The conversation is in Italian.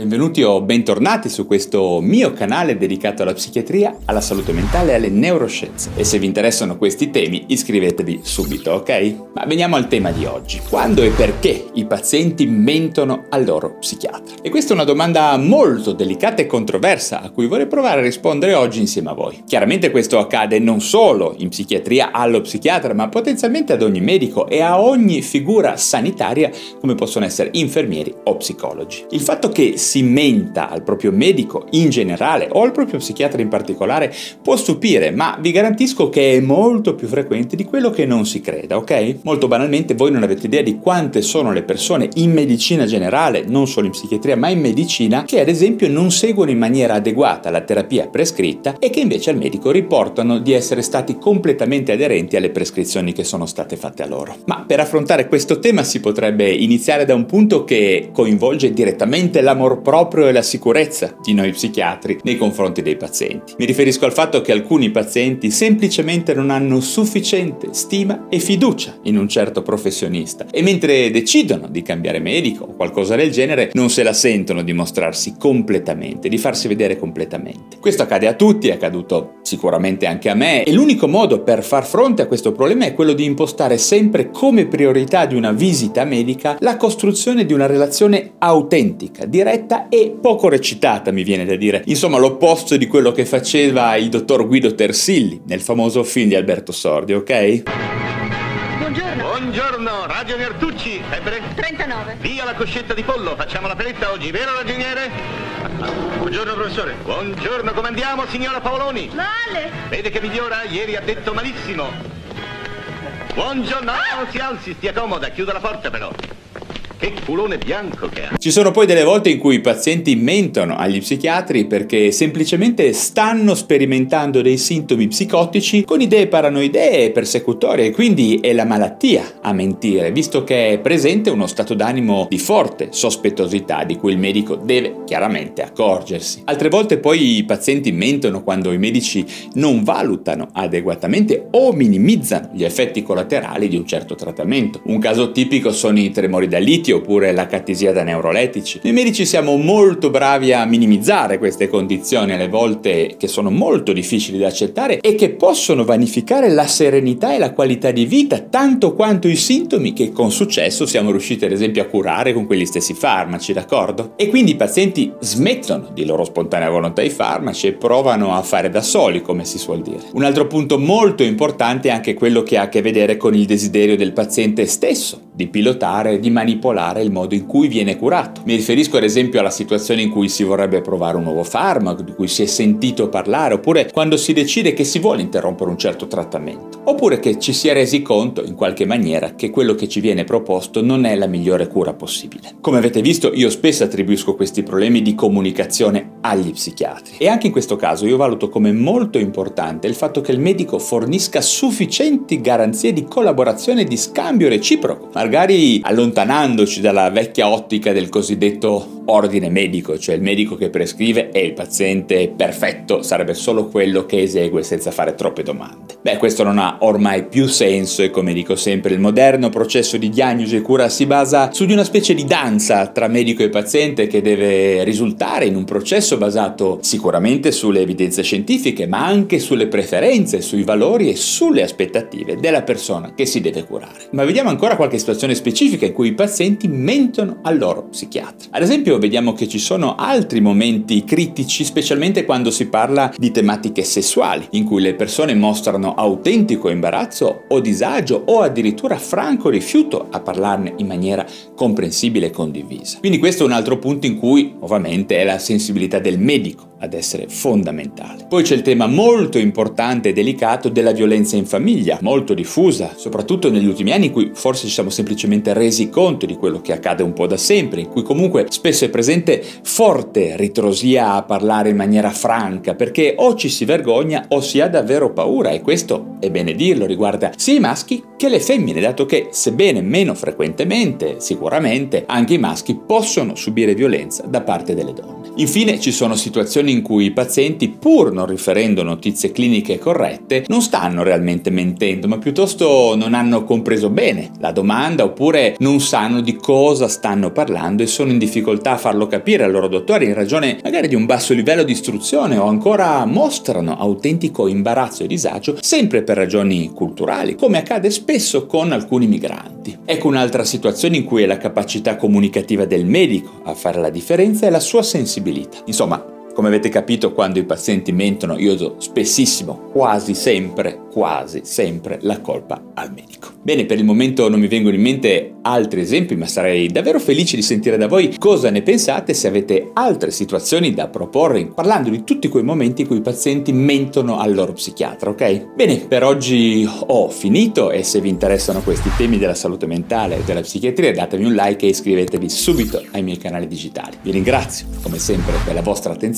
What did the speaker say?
Benvenuti o bentornati su questo mio canale dedicato alla psichiatria, alla salute mentale e alle neuroscienze. E se vi interessano questi temi iscrivetevi subito, ok? Ma veniamo al tema di oggi. Quando e perché i pazienti mentono al loro psichiatra? E questa è una domanda molto delicata e controversa a cui vorrei provare a rispondere oggi insieme a voi. Chiaramente questo accade non solo in psichiatria allo psichiatra, ma potenzialmente ad ogni medico e a ogni figura sanitaria come possono essere infermieri o psicologi. Il fatto che si menta al proprio medico in generale o al proprio psichiatra in particolare può stupire, ma vi garantisco che è molto più frequente di quello che non si creda, ok? Molto banalmente voi non avete idea di quante sono le persone in medicina generale, non solo in psichiatria, ma in medicina, che ad esempio non seguono in maniera adeguata la terapia prescritta e che invece al medico riportano di essere stati completamente aderenti alle prescrizioni che sono state fatte a loro. Ma per affrontare questo tema si potrebbe iniziare da un punto che coinvolge direttamente l'amor proprio e la sicurezza di noi psichiatri nei confronti dei pazienti. Mi riferisco al fatto che alcuni pazienti semplicemente non hanno sufficiente stima e fiducia in un certo professionista e mentre decidono di cambiare medico o qualcosa del genere non se la sentono di mostrarsi completamente, di farsi vedere completamente. Questo accade a tutti, è accaduto sicuramente anche a me e l'unico modo per far fronte a questo problema è quello di impostare sempre come priorità di una visita medica la costruzione di una relazione autentica, diretta diretta e poco recitata, mi viene da dire. Insomma, l'opposto di quello che faceva il dottor Guido Tersilli nel famoso film di Alberto Sordi, ok? Buongiorno. Buongiorno, Radio Nertucci, febbre? 39. Via la coscetta di pollo, facciamo la peletta oggi, vero ragioniere? Buongiorno professore. Buongiorno, come andiamo signora Paoloni? Male. Vede che migliora? Ieri ha detto malissimo. Buongiorno, no, si alzi, stia comoda, chiuda la porta però. Che culone bianco che ha. Ci sono poi delle volte in cui i pazienti mentono agli psichiatri perché semplicemente stanno sperimentando dei sintomi psicotici con idee paranoidee e persecutorie quindi è la malattia a mentire, visto che è presente uno stato d'animo di forte sospettosità di cui il medico deve chiaramente accorgersi. Altre volte poi i pazienti mentono quando i medici non valutano adeguatamente o minimizzano gli effetti collaterali di un certo trattamento. Un caso tipico sono i tremori da litio oppure la catisia da neuroletici. Noi medici siamo molto bravi a minimizzare queste condizioni alle volte che sono molto difficili da accettare e che possono vanificare la serenità e la qualità di vita tanto quanto i sintomi che con successo siamo riusciti ad esempio a curare con quegli stessi farmaci, d'accordo? E quindi i pazienti smettono di loro spontanea volontà i farmaci e provano a fare da soli, come si suol dire. Un altro punto molto importante è anche quello che ha a che vedere con il desiderio del paziente stesso di pilotare, di manipolare il modo in cui viene curato. Mi riferisco ad esempio alla situazione in cui si vorrebbe provare un nuovo farmaco, di cui si è sentito parlare, oppure quando si decide che si vuole interrompere un certo trattamento, oppure che ci si è resi conto in qualche maniera che quello che ci viene proposto non è la migliore cura possibile. Come avete visto, io spesso attribuisco questi problemi di comunicazione agli psichiatri e anche in questo caso io valuto come molto importante il fatto che il medico fornisca sufficienti garanzie di collaborazione e di scambio reciproco, magari allontanandoci dalla vecchia ottica del cosiddetto ordine medico, cioè il medico che prescrive e il paziente perfetto sarebbe solo quello che esegue senza fare troppe domande. Beh, questo non ha ormai più senso e come dico sempre il moderno processo di diagnosi e cura si basa su di una specie di danza tra medico e paziente che deve risultare in un processo basato sicuramente sulle evidenze scientifiche, ma anche sulle preferenze, sui valori e sulle aspettative della persona che si deve curare. Ma vediamo ancora qualche situazione specifica in cui i pazienti mentono al loro psichiatra. Ad esempio vediamo che ci sono altri momenti critici, specialmente quando si parla di tematiche sessuali, in cui le persone mostrano autentico imbarazzo o disagio o addirittura franco rifiuto a parlarne in maniera comprensibile e condivisa. Quindi questo è un altro punto in cui ovviamente è la sensibilità del medico ad essere fondamentale. Poi c'è il tema molto importante e delicato della violenza in famiglia, molto diffusa, soprattutto negli ultimi anni in cui forse ci siamo semplicemente resi conto di quello che accade un po' da sempre, in cui comunque spesso è presente forte ritrosia a parlare in maniera franca, perché o ci si vergogna o si ha davvero paura e questo, è bene dirlo, riguarda sia i maschi che le femmine, dato che, sebbene meno frequentemente, sicuramente, anche i maschi possono subire violenza da parte delle donne. Infine ci sono situazioni in cui i pazienti, pur non riferendo notizie cliniche corrette, non stanno realmente mentendo, ma piuttosto non hanno compreso bene la domanda oppure non sanno di cosa stanno parlando e sono in difficoltà a farlo capire al loro dottore in ragione magari di un basso livello di istruzione o ancora mostrano autentico imbarazzo e disagio sempre per ragioni culturali, come accade spesso con alcuni migranti. Ecco un'altra situazione in cui è la capacità comunicativa del medico a fare la differenza e la sua sensibilità. Insomma, come avete capito, quando i pazienti mentono, io do spessissimo, quasi sempre, quasi sempre la colpa al medico. Bene, per il momento non mi vengono in mente altri esempi, ma sarei davvero felice di sentire da voi cosa ne pensate se avete altre situazioni da proporre, parlando di tutti quei momenti in cui i pazienti mentono al loro psichiatra, ok? Bene, per oggi ho finito e se vi interessano questi temi della salute mentale e della psichiatria datemi un like e iscrivetevi subito ai miei canali digitali. Vi ringrazio come sempre per la vostra